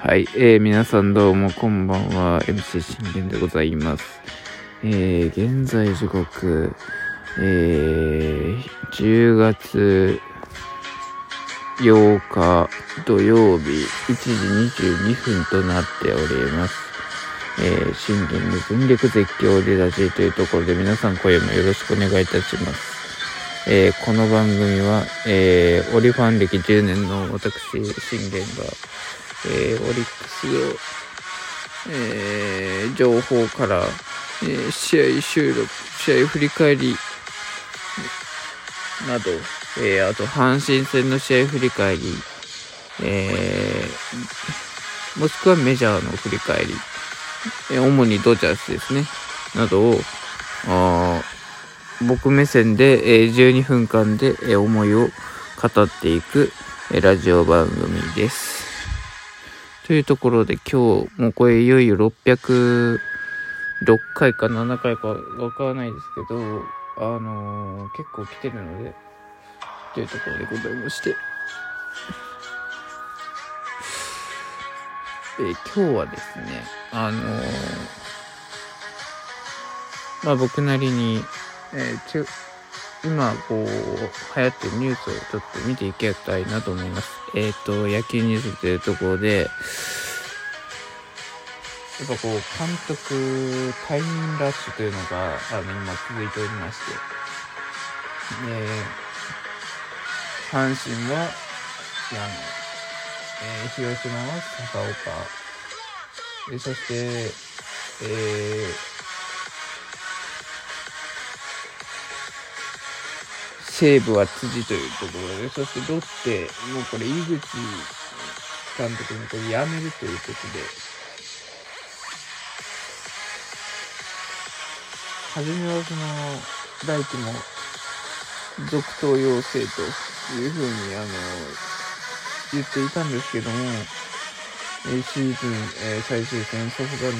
はい、えー、皆さんどうもこんばんは、MC 信玄でございます。えー、現在時刻、えー、10月8日土曜日1時22分となっております。えー、信玄の全力絶叫出だしというところで皆さん声もよろしくお願いいたします。えーこの番組は、えーオリファン歴10年の私、信玄が、えーオリックスの、え情報から、え試合収録、試合振り返りなど、えあと阪神戦の試合振り返り、えもしくはメジャーの振り返り、え主にドジャースですね、などを、あ僕目線で、えー12分間で、え思いを語っていく、えラジオ番組です。というところで今日、もうこれいよいよ606回か7回かわからないですけど、あのー結構来てるので、というところでございまして。えー今日はですね、あのーまあ僕なりに、えーち今こう流行ってるニュースをちょっと見ていきたいなと思います。えっ、と野球ニュースというところでやっぱこう監督退任ラッシュというのがあの今続いておりまして。で阪神は矢野、えー広島は高岡。でそしてえー西武は辻というところで、そしてロッテ、もうこれ井口監督にこれ辞めるということで、初めはその、大輝も続投要請というふうに、あの、言っていたんですけども、えシーズン、え最終戦、ソフトバンク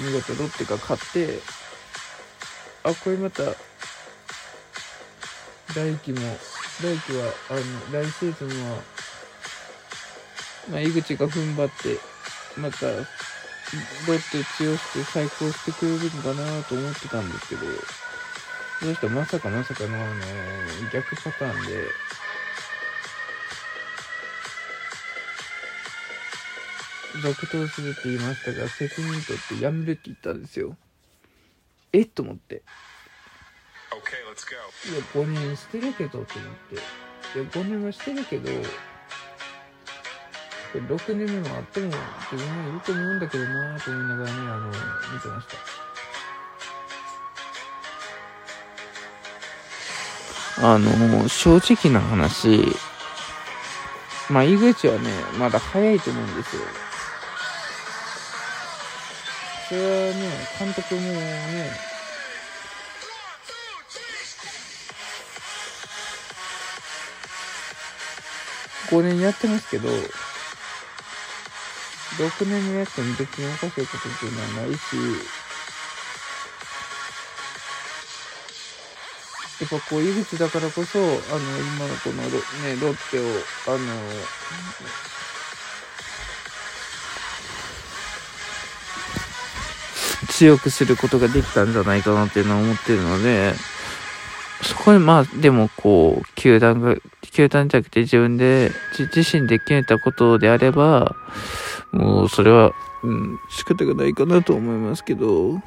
に見事ロッテが勝って、あ、これまた、来季も、来季は、あの、来シーズンは、まあ、井口が踏ん張って、また、ロッテ強して再興してくれるのかなと思ってたんですけど、その人まさかまさかの、あの、逆パターンで、続投するって言いましたが、責任取って辞めるって言ったんですよ。えっ？と思って。Okay, let's go. いや、5年してるけどって思って。いや、5年はしてるけど、これ6年目もあっても自分はいると思うんだけどなぁと思いながらね、あの、見てました。あの、正直な話、まあ、井口はね、まだ早いと思うんですよ。それはね、監督もね、5年やってますけど、6年もやっても別におかしいことっていうのはないし、やっぱこう、井口だからこそ、あの、今のこのロ,、ね、ロッテを、あの、強くすることができたんじゃないかなっていうのは思ってるので、そこでまあ、でもこう、球団が、球団じゃなくて自分で、自自身で決めたことであれば、もうそれは、うん、仕方がないかなと思いますけど、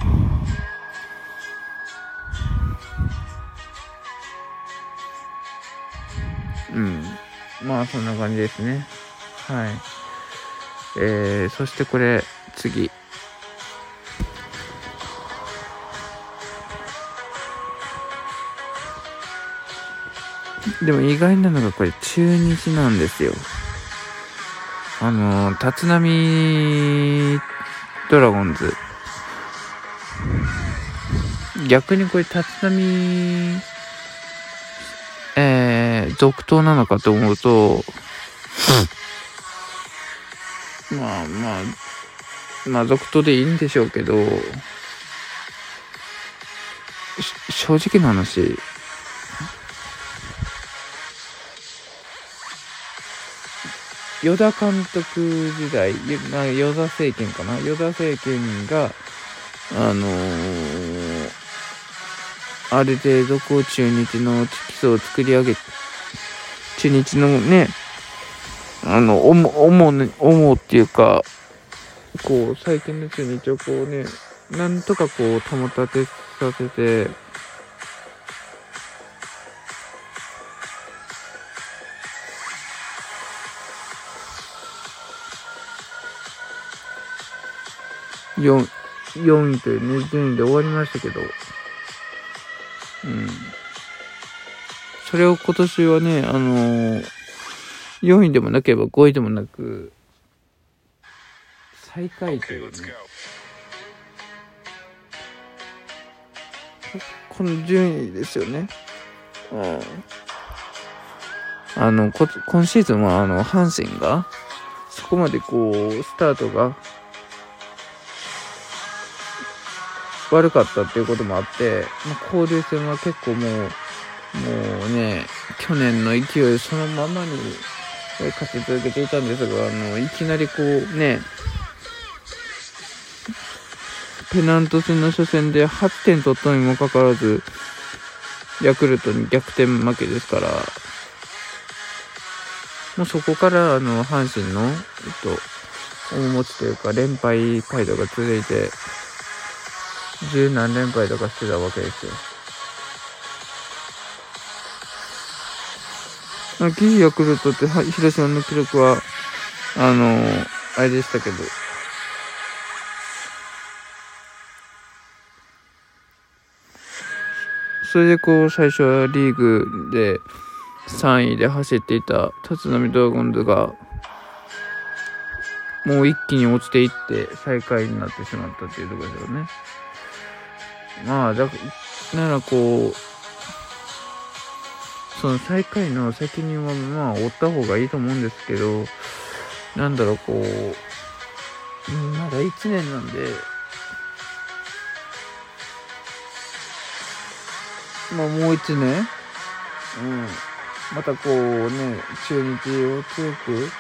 うん。まあ、そんな感じですね。はい。えー、そしてこれ、次。でも意外なのがこれ中日なんですよ。あのー、立浪ドラゴンズ。逆にこれ立浪、えー、続投なのかと思うと、まあまあ、まあ続投でいいんでしょうけど、し正直な話、与田監督時代、与田政権かな？与田政権が、あのーある程度こう中日の基礎を作り上げ、中日のね、あの、主、主ね、主っていうか、こう、最近の中日をこうね、なんとかこう、保たてさせて、4、4位というね、順位で終わりましたけど、うん。それを今年はね、あのー、4位でもなければ5位でもなく、最下位というね、この順位ですよね。うん。あの、こ今シーズンは、あの、阪神が、そこまでこう、スタートが、悪かったっていうこともあって、まあ、交流戦は結構もう、もうね、去年の勢いそのままに勝ち続けていたんですが、あの、いきなりこうね、ペナント戦の初戦で8点取ったにもかかわらず、ヤクルトに逆転負けですから、もうそこから、あの、阪神の、えっと、大持ちというか、連敗街道が続いて、十何連敗とかしてたわけですよ。まあギリヤクルトって、は広島の記録は、あの、あれでしたけど、それでこう、最初はリーグで3位で走っていた立浪ドラゴンズが、もう一気に落ちていって最下位になってしまったっていうところですよね。まあ、だならこう、その最下位の責任はまあ負った方がいいと思うんですけど、なんだろう、こう、まだ1年なんで、まあもう1年、うん、またこうね、中日を強く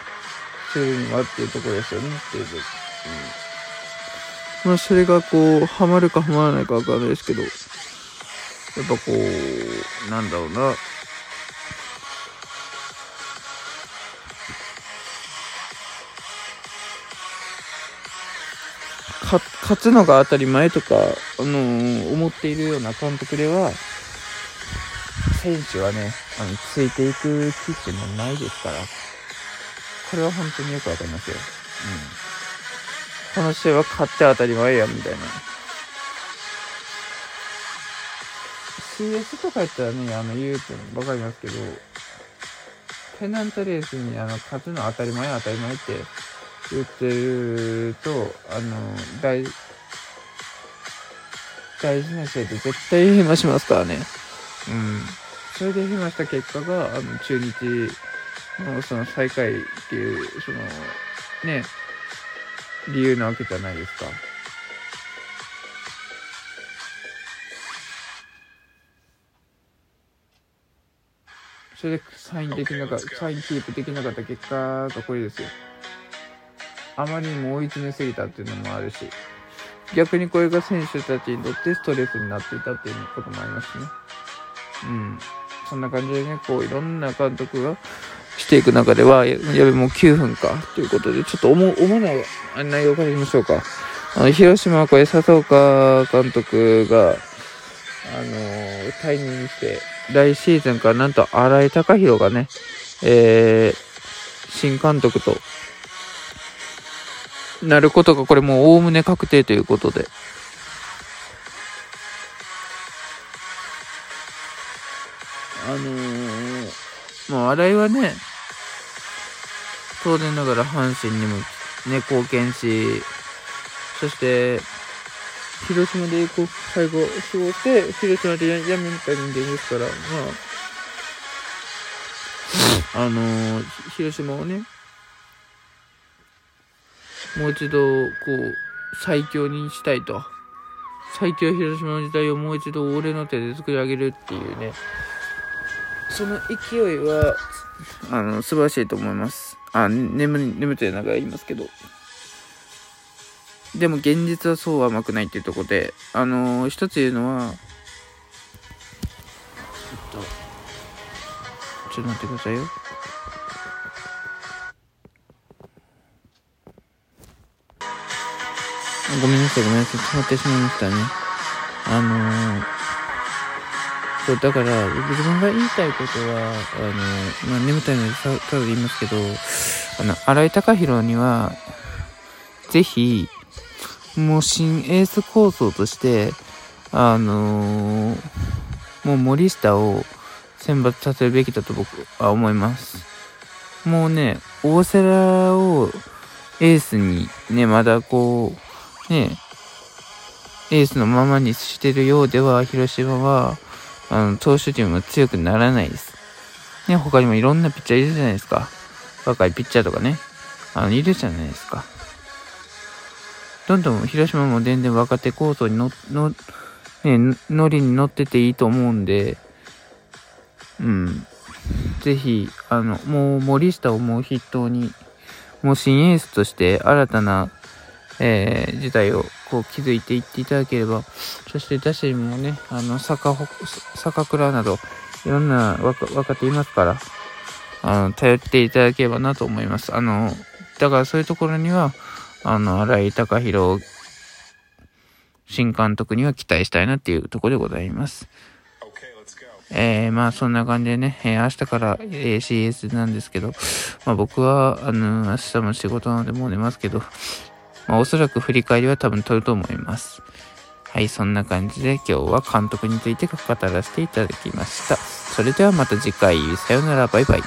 するにはっていうところですよね、っていう。うんまあそれがこう、ハマるかハマらないかわかんないですけど、やっぱこう、なんだろうな、勝つのが当たり前とか、あのー思っているような監督では、選手はね、あの、ついていく気っていうのはないですから、これは本当によくわかりますよ。うん。この試合は勝って当たり前や、みたいな。CS とかやったらね、あの、言うとわかりますけど、ペナントレースにあの、勝つの当たり前当たり前って言ってると、あの、大、大事な試合って絶対ヘマしますからね。うん。それでヘマした結果が、あの、中日のその最下位っていう、その、ね、理由なわけじゃないですか。それでサインできなかった.サインキープできなかった結果がこれですよ。あまりにも追い詰めすぎたっていうのもあるし、逆にこれが選手たちにとってストレスになっていたっていうこともありますね。うん。そんな感じでね、こういろんな監督がしていく中では、ややべ、もう9分か。ということで、ちょっと主主ない内容から言いましょうか。あの、広島はこれ、佐藤岡監督が、あのー退任して、来シーズンからなんと新井貴弘がね、えー、新監督となることが、これもうおおむね確定ということで。あのー、もう新井はね、当然ながら阪神にもね、貢献し、そして、広島でこう最後過ごして、広島でやめた人間ですから、まあ、あのー、広島をね、もう一度、こう、最強にしたいと。最強広島の時代をもう一度俺の手で作り上げるっていうね、その勢いは、あの、素晴らしいと思います。あ、眠、眠ってなんか言いますけど。でも現実はそう甘くないっていうところで、あのー、一つ言うのは、ちょっと、ちょっと待ってくださいよ。ごめんなさい、ごめんなさい。止まってしまいましたね。あのー、そう、だから、自分が言いたいことは、あの、まあ、眠たいので、ただ言いますけど、あの、荒井隆弘には、ぜひ、もう新エース構想として、あのー、もう森下を選抜させるべきだと僕は思います。もうね、大瀬良をエースにね、まだこう、ね、エースのままにしてるようでは、広島は、あの、投手陣も強くならないです。ね、他にもいろんなピッチャーいるじゃないですか。若いピッチャーとかね。あの、いるじゃないですか。どんどん広島も全然若手構想にの、の、ね、ノリに乗ってていいと思うんで、うん。ぜひ、あの、もう森下をもう筆頭に、もう新エースとして新たなえー、事態をこう気づいていっていただければ、そして打者にもね、あの、坂、坂倉など、いろんな若若手いますから、あの、頼っていただければなと思います。あの、だからそういうところには、あの、荒井隆弘新監督には期待したいなっていうところでございます。えー、まあそんな感じでね、えー、明日から、えー、CS なんですけど、まあ僕は、あの、明日も仕事なのでもう寝ますけど、まあ、おそらく振り返りは多分取ると思います。はい、そんな感じで今日は監督について語らせていただきました。それではまた次回、さよなら、バイバイ。